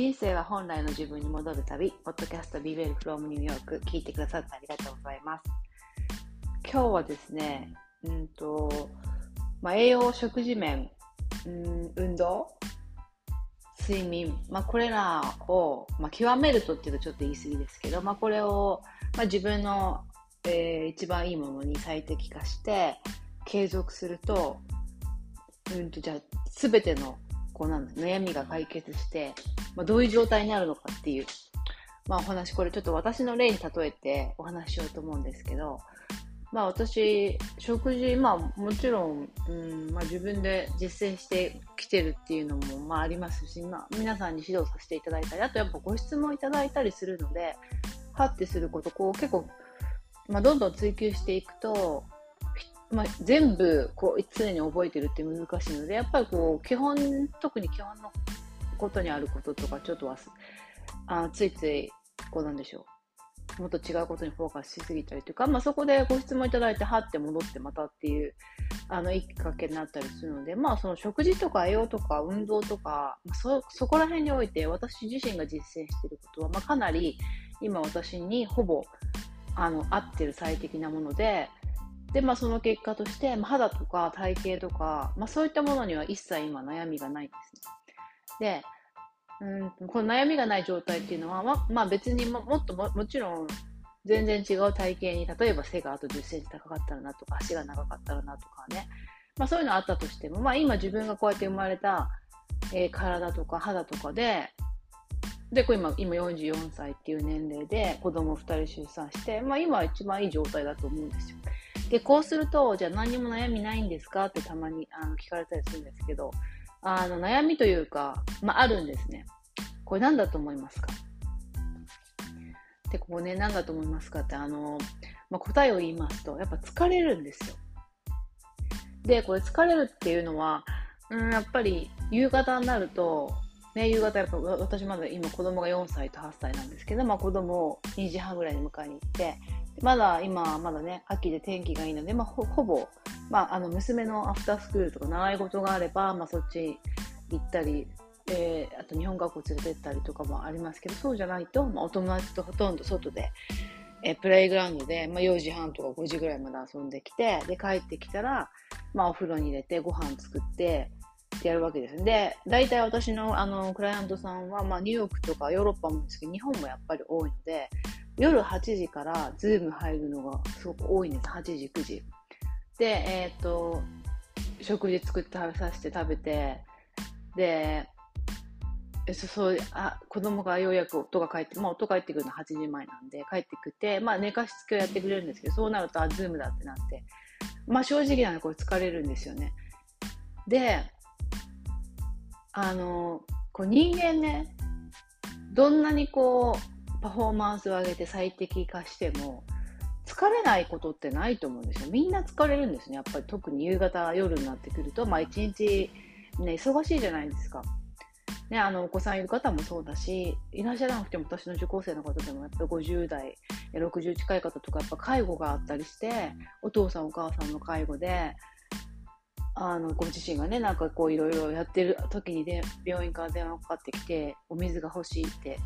人生は本来の自分に戻る旅、ポッドキャスト Be Well from New York 聞いてくださってありがとうございます。今日はですね、うんと、まあ、栄養、食事面、うん、運動、睡眠、まあ、これらを、まあ、極めるとっていうとちょっと言い過ぎですけど、まあ、これを、まあ、自分の、えー、一番いいものに最適化して継続すると、うんと、じゃあ、すべてのこうなん悩みが解決して、まあ、どういう状態になるのかっていう、まあ、お話、これちょっと私の例に例えてお話ししようと思うんですけど、まあ私、食事、まあもちろん、うんまあ、自分で実践してきてるっていうのもまあありますし、まあ皆さんに指導させていただいたり、あとやっぱご質問いただいたりするので、はってすること、こう結構、まあどんどん追求していくと、まあ、全部こう常に覚えてるって難しいので、やっぱりこう基本、特に基本のことにあることとか、ちょっと忘あついつい、こうなんでしょう。もっと違うことにフォーカスしすぎたりとか、まあ、そこでご質問いただいて、はって戻ってまたっていう、あの、いきっかけになったりするので、まあ、その食事とか栄養とか運動とか、そ、そこら辺において私自身が実践していることは、まあ、かなり今私にほぼ、あの、合ってる最適なもので、で、まあ、その結果として、まあ、肌とか体型とか、まあ、そういったものには一切今悩みがないんですね。で、うん、この悩みがない状態っていうのは、ままあ別にももっとももちろん全然違う体型に、例えば背があと10センチ高かったらなとか、足が長かったらなとかね、まあそういうのあったとしても、まあ今自分がこうやって生まれた、えー、体とか肌とかで、で、こ今、今44歳っていう年齢で子供2人出産して、まあ今は一番いい状態だと思うんですよ。で、こうすると、じゃあ何にも悩みないんですか？ってたまにあの聞かれたりするんですけど、あの、悩みというか、まあ、あるんですね。これ何だと思いますか？で、ここね、何だと思いますかって、あの、まあ、答えを言いますと、やっぱ疲れるんですよ。で、これ疲れるっていうのは、うん、やっぱり夕方になると、ね、夕方やっぱ私まだ今子供が4歳と8歳なんですけど、まあ子供を2時半ぐらいに迎えに行って、まだ今、まだね、秋で天気がいいので、まあほほぼまあ、あの娘のアフタースクールとか習い事があれば、まあ、そっち行ったり、えー、あと日本学校連れてったりとかもありますけどそうじゃないと、まあ、お友達とほとんど外で、えー、プレイグラウンドで、まあ、4時半とか5時ぐらいまで遊んできてで帰ってきたら、まあ、お風呂に入れてご飯作ってやるわけです。で、大体私のあのクライアントさんは、まあ、ニューヨークとかヨーロッパもですけど、日本もやっぱり多いので、夜8時から Zoom 入るのがすごく多いんです。8時、9時。で、えっ、ー、と、食事作って食べさせて食べて、で、そうそうあ子供がようやく夫が帰って、まあ、夫帰ってくるのは8時前なんで帰ってくって、まあ、寝かしつけをやってくれるんですけどそうなるとあ Zoom だってなってまあ正直なのこれ疲れるんですよねであのこう人間ねどんなにこうパフォーマンスを上げて最適化しても疲れないことってないと思うんですよ。みんな疲れるんですね。やっぱり特に夕方、夜になってくると、まあ一日、ね、忙しいじゃないですか。ね、あの、お子さんいる方もそうだし、いらっしゃらなくても私の受講生の方でもやっぱ50代、60近い方とかやっぱ介護があったりして、お父さんお母さんの介護で、あの、ご自身がね、なんかこういろいろやってる時にで、病院から電話かかってきて、お水が欲しいって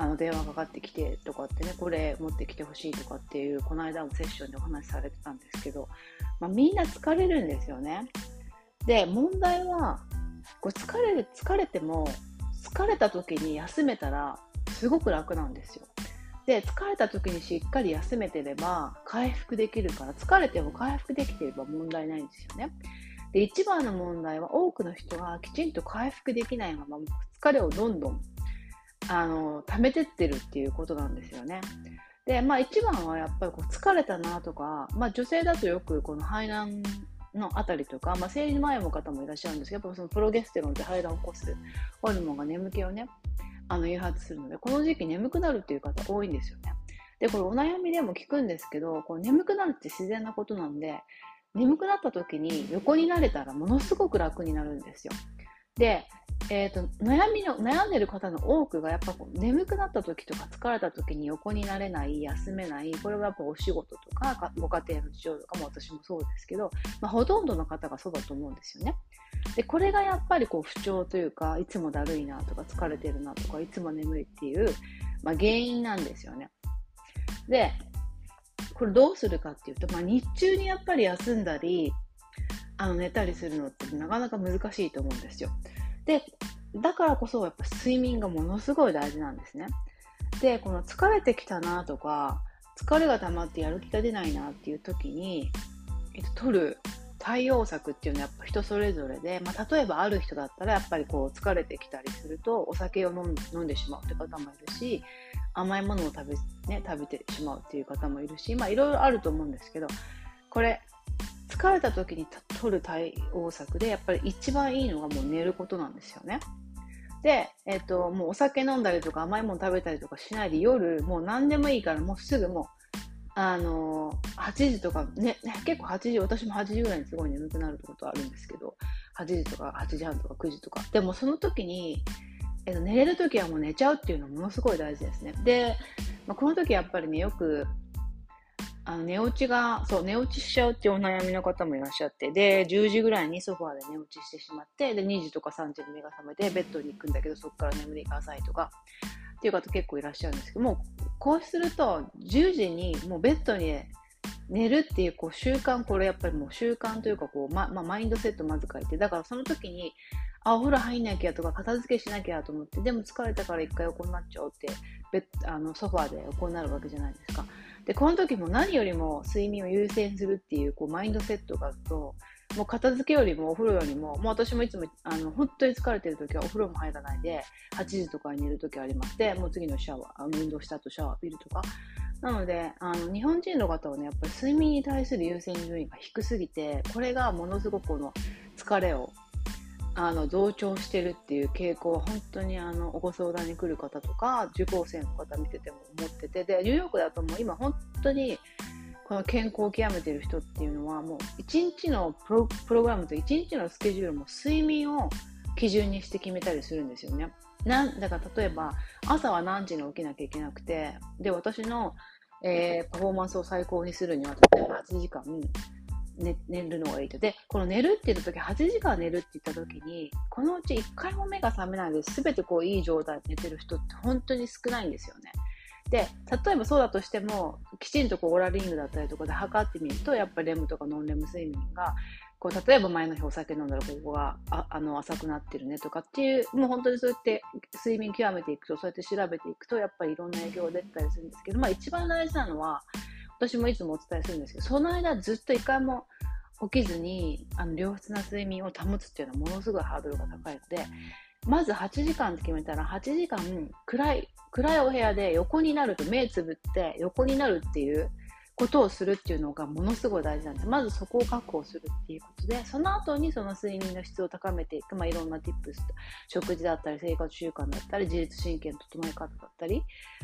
あの電話かかってきてとかってね、これ持ってきてほしいとかっていう、この間もセッションでお話しされてたんですけど、まあ、みんな疲れるんですよね。で、問題は、こう疲れる、疲れても、疲れた時に休めたら、すごく楽なんですよ。で、疲れた時にしっかり休めてれば、回復できるから、疲れても回復できていれば問題ないんですよね。で、一番の問題は、多くの人がきちんと回復できないまま、疲れをどんどんあの、溜めてってるっていうことなんですよね。で、まあ一番はやっぱりこう疲れたなとか、まあ女性だとよくこの排卵のあたりとか、まあ生理前の方もいらっしゃるんですけど、やっぱそのプロゲステロンって排卵を起こすホルモンが眠気をね、あの誘発するので、この時期眠くなるっていう方多いんですよね。で、これお悩みでも聞くんですけど、こう眠くなるって自然なことなんで、眠くなった時に横になれたらものすごく楽になるんですよ。で、えーと、悩みの悩んでる方の多くがやっぱこう眠くなった時とか疲れた時に横になれない休めないこれはやっぱお仕事とかご家庭の事情とかも私もそうですけど、まあ、ほとんどの方がそうだと思うんですよねで、これがやっぱりこう不調というか、いつもだるいなとか疲れてるなとか、いつも眠いっていう、まあ、原因なんですよね。で、これどうするかっていうと、まあ、日中にやっぱり休んだり、あの寝たりするのってなかなか難しいと思うんですよ。で、だからこそやっぱ睡眠がものすごい大事なんですね。で、この疲れてきたなとか、疲れが溜まってやる気が出ないなっていう時に、えっと、取る対応策っていうのはやっぱ人それぞれで、まあ、例えばある人だったらやっぱりこう疲れてきたりするとお酒を飲ん飲んでしまうって方もいるし甘いものを食べ,、ね、食べてしまうっていう方もいるし、まあ、いろいろあると思うんですけどこれ疲れた時に取る対応策でやっぱり一番いいのがもう寝ることなんですよね。で、えっ、と、もうお酒飲んだりとか甘いもの食べたりとかしないで夜、もう何でもいいからもうすぐもうあの8時とか、ね、結構8時、私も8時ぐらいにすごい眠くなるってことあるんですけど、8時とか8時半とか9時とか。でもその時に、えっと、寝れる時はもう寝ちゃうっていうのはものすごい大事ですね。で、まあ、この時やっぱりね、よく、あの寝落ちが、そう、寝落ちしちゃうっていうお悩みの方もいらっしゃって、で、10時ぐらいにソファーで寝落ちしてしまって、で、2時とか3時に目が覚めて、ベッドに行くんだけど、そこから眠りが浅いとか、っていう方結構いらっしゃるんですけども、こうすると10時にもうベッドに寝るっていうこう習慣、これやっぱりもう習慣というかこう、ままあ、マインドセットまず書いて、だからその時に、あ、お風呂入んなきゃとか片付けしなきゃと思って、でも疲れたから一回横になっちゃおうって、ベあのソファーで横になるわけじゃないですか。で、この時も何よりも睡眠を優先するっていうこうマインドセットがあると、もう片付けよりもお風呂よりも、もう私もいつも、あの、本当に疲れてる時はお風呂も入らないで、8時とかに寝る時ありまして、もう次のシャワー、運動した後シャワー浴びるとか。なので、あの、日本人の方はね、やっぱり睡眠に対する優先順位が低すぎて、これがものすごくこの疲れを、あの、増長してるっていう傾向は本当にあの、ご相談に来る方とか、受講生の方見てても思ってて、で、ニューヨークだともう今本当に、この健康を極めてる人っていうのはもう一日のプロプログラムと一日のスケジュールも睡眠を基準にして決めたりするんですよね。なんだから例えば朝は何時に起きなきゃいけなくてで私の、えー、パフォーマンスを最高にするには例えば8時間寝寝るのがいいと。で、この寝るって言った時、8時間寝るって言った時に、このうち1回も目が覚めないで、全てこういい状態で寝てる人って本当に少ないんですよね。で、例えばそうだとしても、きちんとこうオーラリングだったりとかで測ってみると、やっぱりレムとかノンレム睡眠が、こう例えば前の日お酒飲んだらここがああの浅くなってるねとかっていう、もう本当にそうやって睡眠極めていくと、そうやって調べていくと、やっぱりいろんな影響が出てたりするんですけど、まあ一番大事なのは、私もいつもお伝えするんですけど、その間ずっと一回も起きずに、あの良質な睡眠を保つっていうのはものすごいハードルが高いので、まず8時間って決めたら、8時間暗い暗いお部屋で横になると目つぶって横になるっていうことをするっていうのがものすごい大事なんです。まずそこを確保するっていうことで、その後にその睡眠の質を高めていく、まあ、いろんな tips、食事だったり生活習慣だったり自律神経の整え方だったり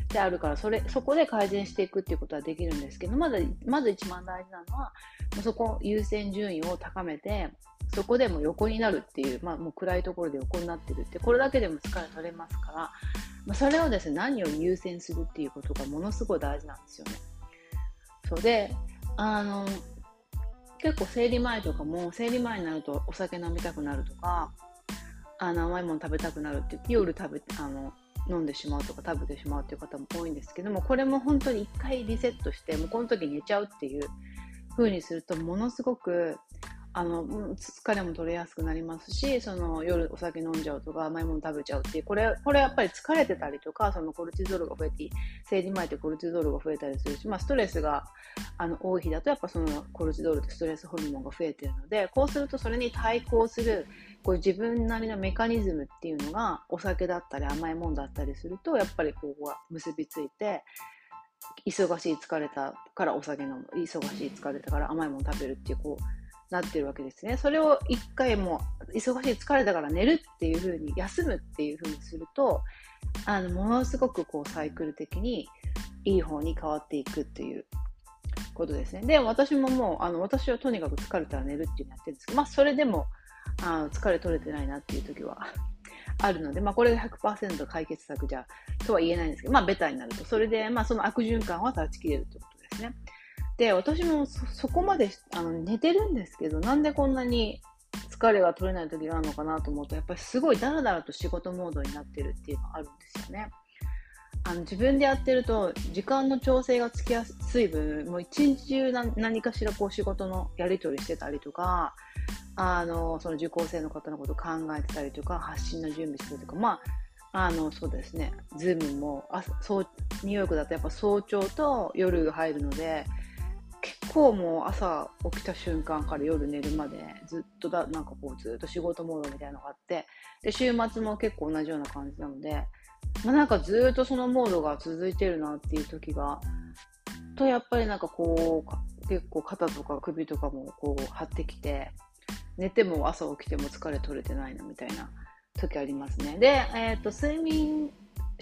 であるから、それ、そこで改善していくっていうことはできるんですけど、まず、まず一番大事なのは、そこ優先順位を高めて、そこでも横になるっていう、まあもう暗いところで横になってるって、これだけでも疲れ取れますから、まあ、それをですね、何を優先するっていうことがものすごい大事なんですよね。そうで、あの、結構生理前とかも、生理前になるとお酒飲みたくなるとか、あの甘いもの食べたくなるって夜食べあの飲んでしまうとか食べてしまうっていう方も多いんですけどもこれも本当に1回リセットしてもうこの時寝ちゃうっていう風にするとものすごくあの、疲れも取れやすくなりますし、その夜お酒飲んじゃうとか甘いもの食べちゃうっていう、これ、これやっぱり疲れてたりとか、そのコルチゾールが増えて、生理前ってコルチゾールが増えたりするし、まあストレスがあの多い日だとやっぱそのコルチゾールってストレスホルモンが増えてるので、こうするとそれに対抗する、こう自分なりのメカニズムっていうのがお酒だったり甘いものだったりすると、やっぱりここが結びついて、忙しい疲れたからお酒飲む、忙しい疲れたから甘いもの食べるっていう、こう、なってるわけですね。それを一回も忙しい疲れたから寝るっていう風に休むっていう風にするとあのものすごくこうサイクル的にいい方に変わっていくっていうことですね。で、私ももうあの私はとにかく疲れたら寝るっていうのやってるんですけど、まあそれでもあの疲れ取れてないなっていう時は あるので、まあこれが100%解決策じゃとは言えないんですけど、まあベタになると、それでまあその悪循環は断ち切れるってことですね。で、私もそこまであの寝てるんですけど、なんでこんなに疲れが取れない時があるのかなと思うと、やっぱりすごいダラダラと仕事モードになってるっていうのがあるんですよね。あの自分でやってると時間の調整がつきやすい分、もう一日中何かしらこう仕事のやり取りしてたりとか、あの、その受講生の方のことを考えてたりとか、発信の準備してるとか、まあ、あの、そうですね、ズームも、あそうニューヨークだとやっぱ早朝と夜が入るので、結構もう朝起きた瞬間から夜寝るまでずっとだ、なんかこうずっと仕事モードみたいなのがあって、で、週末も結構同じような感じなので、まあ、なんかずっとそのモードが続いてるなっていう時が、とやっぱりなんかこう、結構肩とか首とかもこう張ってきて、寝ても朝起きても疲れ取れてないなみたいな時ありますね。で、えっ、ー、と、睡眠、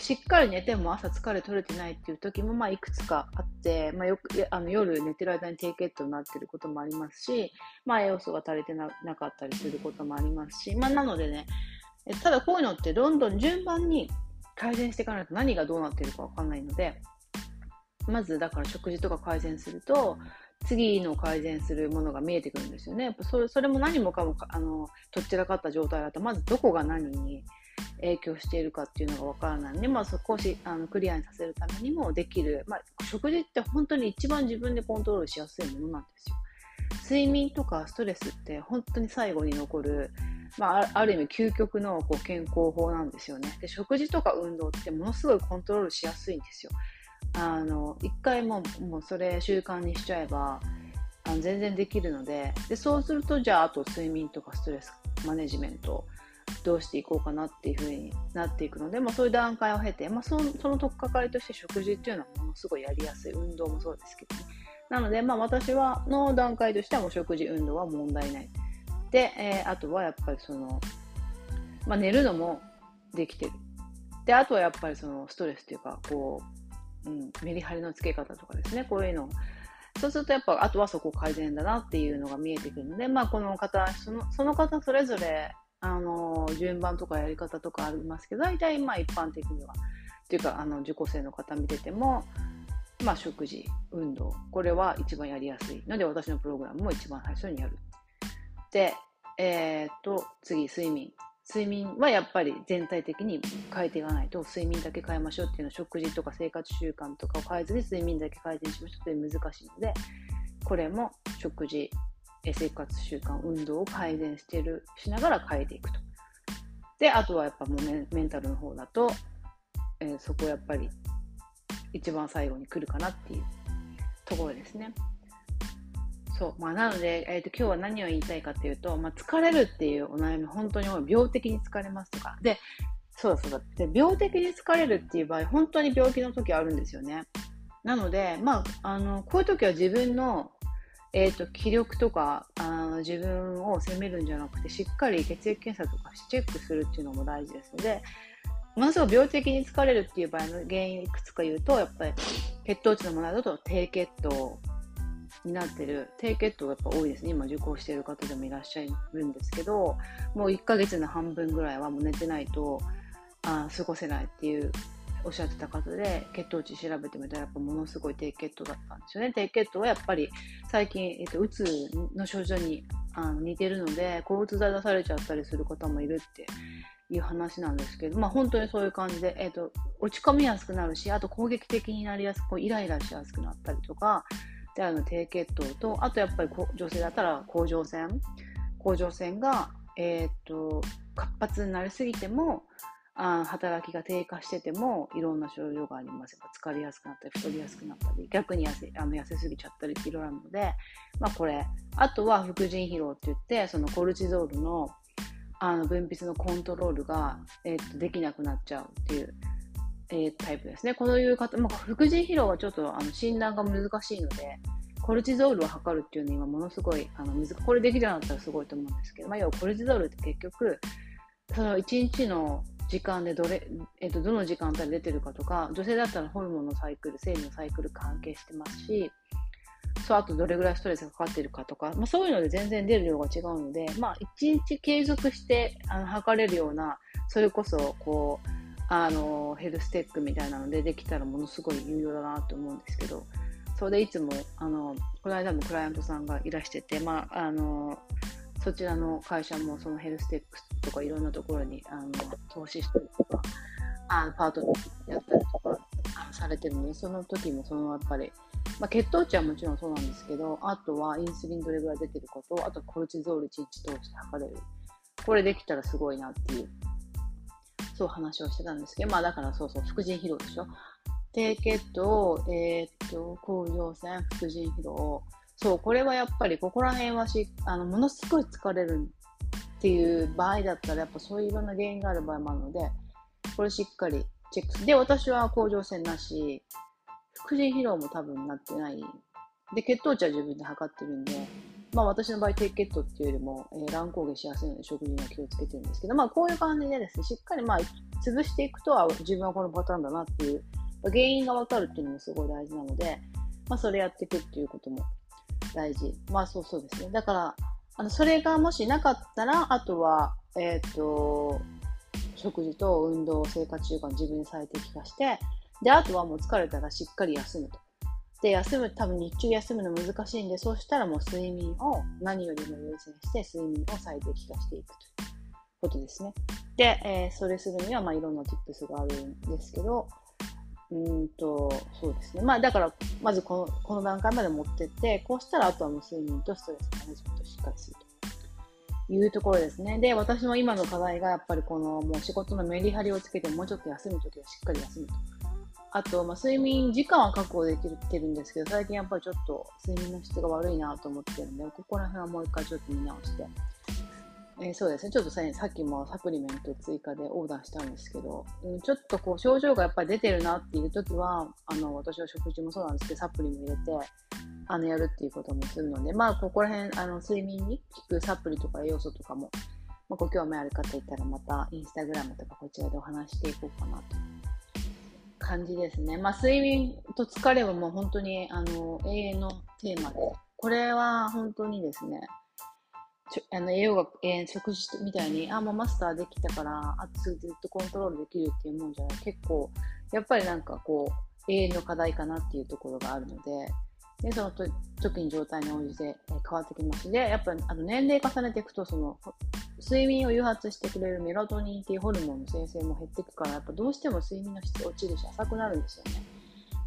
しっかり寝ても朝疲れ取れてないっていう時も、まあ、いくつかあって、まあ、よくあの夜寝てる間に低血糖になってることもありますし、まあ、栄養素が足りてなかったりすることもありますし、まあ、なのでね、ただこういうのってどんどん順番に改善していかないと何がどうなってるかわかんないので、まずだから食事とか改善すると、次の改善するものが見えてくるんですよね。やっぱそれそれも何もかもあのとっちらかった状態だと、まずどこが何に影響しているかっていうのがわからないので、まあ、そこをしあのクリアにさせるためにもできる、まあ、食事って本当に一番自分でコントロールしやすいものなんですよ。睡眠とかストレスって本当に最後に残る、まあ、ある意味究極のこう健康法なんですよねで。食事とか運動ってものすごいコントロールしやすいんですよ。あの、一回ももうそれ習慣にしちゃえば、あの全然できるのでで、そうすると、じゃあ、あと睡眠とかストレスマネジメント、どうしていこうかなっていうふうになっていくので、まあ、そういう段階を経て、まあ、そのその取っかかりとして食事っていうのはものすごいやりやすい。運動もそうですけどね。なので、まあ、私はの段階としてはもう食事、運動は問題ない。で、えー、あとはやっぱりその、まあ、寝るのもできてる。で、あとはやっぱりそのストレスっていうか、こう、うん、メリハリのつけ方とかですね、こういうの。そうするとやっぱ、あとはそこ改善だなっていうのが見えてくるので、まあこの方、そのその方それぞれ、あの、順番とかやり方とかありますけど、大体まあ一般的には、っていうか、あの、受講生の方見てても、まあ食事、運動、これは一番やりやすいので、私のプログラムも一番最初にやる。で、えー、っと、次、睡眠。睡眠はやっぱり全体的に変えていかないと睡眠だけ変えましょうっていうのは食事とか生活習慣とかを変えずに睡眠だけ改善しましょうって難しいのでこれも食事生活習慣運動を改善してるしながら変えていくとであとはやっぱもうメンタルの方だと、えー、そこやっぱり一番最後に来るかなっていうところですね。そう。まあ、なので、え、ー、と、今日は何を言いたいかっていうと、まあ、疲れるっていうお悩み、本当に多い。病的に疲れますとか。で、そうだそうだ。で、病的に疲れるっていう場合、本当に病気の時あるんですよね。なので、まあ、あの、こういう時は自分の、え、ー、と、気力とか、あの自分を責めるんじゃなくて、しっかり血液検査とかチェックするっていうのも大事ですので、ものすごい病的に疲れるっていう場合の原因いくつか言うと、やっぱり血糖値の問題だと低血糖になってる低血糖がやっぱ多いですね。今受講している方でもいらっしゃるんですけど、もう1ヶ月の半分ぐらいはもう寝てないとあ過ごせないっていうおっしゃってた方で、血糖値調べてみたらやっぱものすごい低血糖だったんですよね。低血糖はやっぱり最近、えっと、うつの症状にあの似てるので、抗うつ剤出されちゃったりする方もいるっていう話なんですけど、まあ本当にそういう感じで、えっと、落ち込みやすくなるし、あと攻撃的になりやすく、イライラしやすくなったりとか、であの低血糖と、あとやっぱり女性だったら甲状腺。甲状腺が、え、っと、活発になりすぎても、あ働きが低下しててもいろんな症状があります。疲れやすくなったり、太りやすくなったり、逆に痩せあの痩せすぎちゃったりっていろいろあるので、まあこれ、あとは副腎疲労って言って、そのコルチゾールのあの分泌のコントロールが、えー、っとできなくなっちゃうっていうえー、タイプですね。このいう方、まあ、副腎疲労はちょっとあの診断が難しいので、コルチゾールを測るっていうのは今ものすごい、あの難これできるようになったらすごいと思うんですけど、まあ、要はコルチゾールって結局、その1日の時間でどれ、え、ー、と、どの時間帯で出てるかとか、女性だったらホルモンのサイクル、生理のサイクル関係してますし、そう、あとどれぐらいストレスがかかってるかとか、まあ、そういうので全然出る量が違うので、まあ、1日継続してあの測れるような、それこそ、こう、あのヘルステックみたいなのでできたらものすごい有用だなと思うんですけどそれでいつもあのこの間もクライアントさんがいらしてて、まあ、あのそちらの会社もそのヘルステックスとかいろんなところにあの投資したりとか、あのパートナーやったりとかされてるので、その時もそのやっぱり、まあ、血糖値はもちろんそうなんですけど、あとはインスリンどれぐらい出てること、あとコルチゾール1日通して測れる。これできたらすごいなっていう、そう話をしてたんですけど、まあだからそうそう、副腎疲労でしょ。低血糖、えー、っと、甲状腺、副腎疲労。そう、これはやっぱり、ここら辺はし、あの、ものすごい疲れるっていう場合だったら、やっぱそういういろんな原因がある場合もあるので、これしっかりチェックで、私は甲状腺なし、副腎疲労も多分なってない。で、血糖値は自分で測ってるんで、まあ私の場合低血糖っていうよりも、えー、乱高下しやすいので食事には気をつけてるんですけど、まあこういう感じでですね、しっかりまあ潰していくとは自分はこのパターンだなっていう原因がわかるっていうのもすごい大事なので、まあそれやっていくっていうことも大事。まあそうそうですね。だから、あのそれがもしなかったら、あとは、えっ、ー、と、食事と運動、生活習慣自分に最適化して、で、あとはもう疲れたらしっかり休むと。で、休む、多分日中休むの難しいんで、そうしたらもう睡眠を何よりも優先して睡眠を最適化していくということですね。で、えー、それするには、まあいろんな tips があるんですけど、うんと、そうですね。まあだから、まずこのこの段階まで持ってって、こうしたらあとはもう睡眠とストレスマネジメントをしっかりすると。いうところですね。で、私も今の課題がやっぱりこのもう仕事のメリハリをつけてもうちょっと休むときはしっかり休むと。あと、まあ、睡眠時間は確保できてるんですけど、最近やっぱりちょっと睡眠の質が悪いなと思ってるんで、ここら辺はもう一回ちょっと見直して、えー、そうですね、ちょっとささっきもサプリメント追加でオーダーしたんですけど、うん、ちょっとこう症状がやっぱり出てるなっていう時は、あの私は食事もそうなんですけど、サプリも入れて、あのやるっていうこともするので、まあ、ここら辺、あの睡眠に効くサプリとか栄養素とかも、まあ、ご興味ある方いたら、またインスタグラムとかこちらでお話していこうかなと感じですね。まあ、睡眠と疲れはもう本当にあの永遠のテーマで、これは本当にですね、あの栄養学、えー、食事みたいに、あ、もうマスターできたから、あとずっとコントロールできるっていうもんじゃない。結構、やっぱりなんかこう、永遠の課題かなっていうところがあるので、で、そのと時に状態に応じて、え変わってきますで、やっぱあの年齢重ねていくと、その、睡眠を誘発してくれるメラトニンっていうホルモンの生成も減っていくから、やっぱどうしても睡眠の質落ちるし、浅くなるんですよね。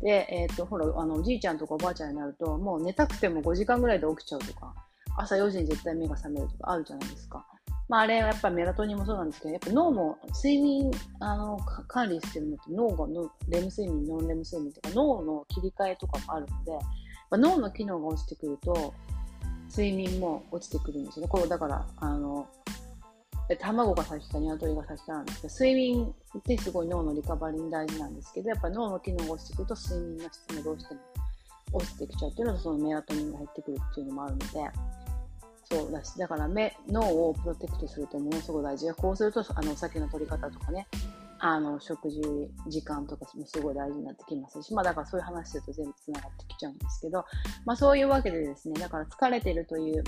で、えっ、と、ほら、あの、おじいちゃんとかおばあちゃんになると、もう寝たくても5時間ぐらいで起きちゃうとか、朝4時に絶対目が覚めるとかあるじゃないですか。まあ、あれはやっぱメラトニンもそうなんですけど、やっぱ脳も睡眠あの管理してるのって脳がのレム睡眠、ノンレム睡眠とか脳の切り替えとかもあるので、まあ、脳の機能が落ちてくると睡眠も落ちてくるんですよね。これだからあの卵が先か鶏が先かなんですけど睡眠ってすごい脳のリカバリーに大事なんですけどやっぱ脳の機能が落ちてくると睡眠の質もどうしても落ちてきちゃうっていうのとそのメラトニンが減ってくるっていうのもあるのでそうだしだから目脳をプロテクトするとものすごい大事でこうするとあのお酒の取り方とかねあの食事時間とかもすごい大事になってきますし、まあ、だからそういう話すると全部つながってきちゃうんですけど、まあ、そういうわけでですねだから疲れてるという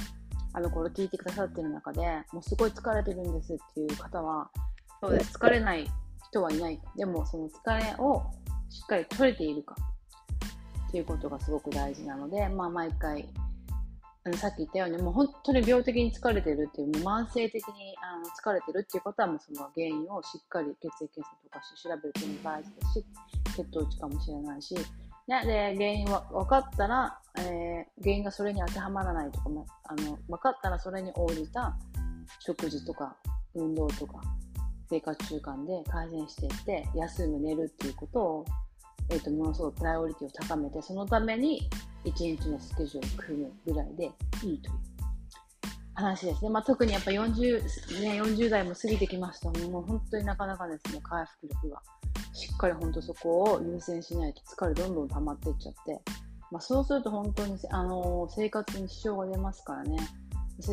あのこれ聞いてくださってる中でもうすごい疲れてるんですっていう方はそうです。疲れない人はいない。でもその疲れをしっかり取れているかっていうことがすごく大事なので、まあ、毎回さっき言ったように、もう本当に病的に疲れてるっていう、もう慢性的にあの疲れてるっていうことは、もうその原因をしっかり血液検査とかして調べるっていうのが大事だし、血糖値かもしれないし、ね、で原因は分かったら、えー、原因がそれに当てはまらないとかも、あの分かったらそれに応じた食事とか運動とか生活習慣で改善していって、休む、寝るっていうことをえーと、ものすごくプライオリティを高めて、そのために1日のスケジュールを組むぐらいでいいという話ですね。まあ、特にやっぱ 40,、ね、40代も過ぎてきますと、もう本当になかなかですね、回復力がしっかり本当そこを優先しないと疲れどんどん溜まっていっちゃって、まあ、そうすると本当に、あのー、生活に支障が出ますからね。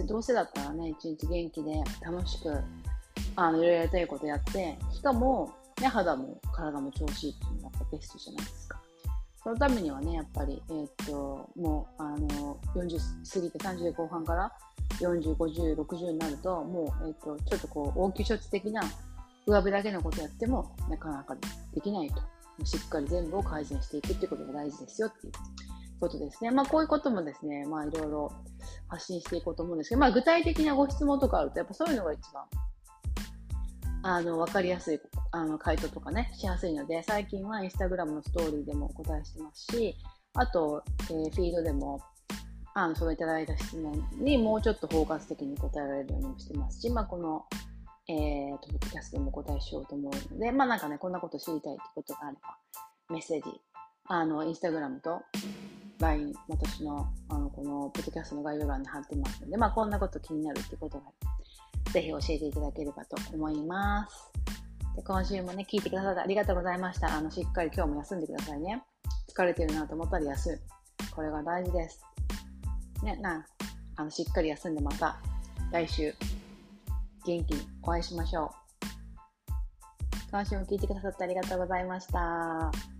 どうせだったらね、一日元気で楽しく、あの、いろいろやりたいことやって、しかも、ね、肌も体も調子いいっていうのがベストじゃないですか。そのためにはね、やっぱり、えー、っと、もう、あの、40過ぎて30後半から40、50、60になると、もう、えー、っと、ちょっとこう、応急処置的な上辺だけのことやっても、なかなかできないと。しっかり全部を改善していくっていうことが大事ですよっていう。ことですね。まあ、こういうこともですね、まあ、いろいろ発信していこうと思うんですけど、まあ、具体的なご質問とかあると、やっぱそういうのが一番、あの、わかりやすい、あの、回答とかね、しやすいので、最近はインスタグラムのストーリーでもお答えしてますし、あと、えー、フィードでも、あの、そのいただいた質問にもうちょっと包括的に答えられるようにもしてますし、まあ、この、えー、トップキャストでもお答えしようと思うので、まあ、なんかね、こんなこと知りたいってことがあれば、メッセージ、あの、インスタグラムと LINE、私の、あの、この、ポッドキャストの概要欄に貼ってますので、まあ、こんなこと気になるってことがぜひ教えていただければと思います。で今週もね、聞いてくださってありがとうございました。あの、しっかり今日も休んでくださいね。疲れてるなと思ったら休む。これが大事です。ね、な、あの、しっかり休んでまた来週、元気にお会いしましょう。今週も聞いてくださってありがとうございました。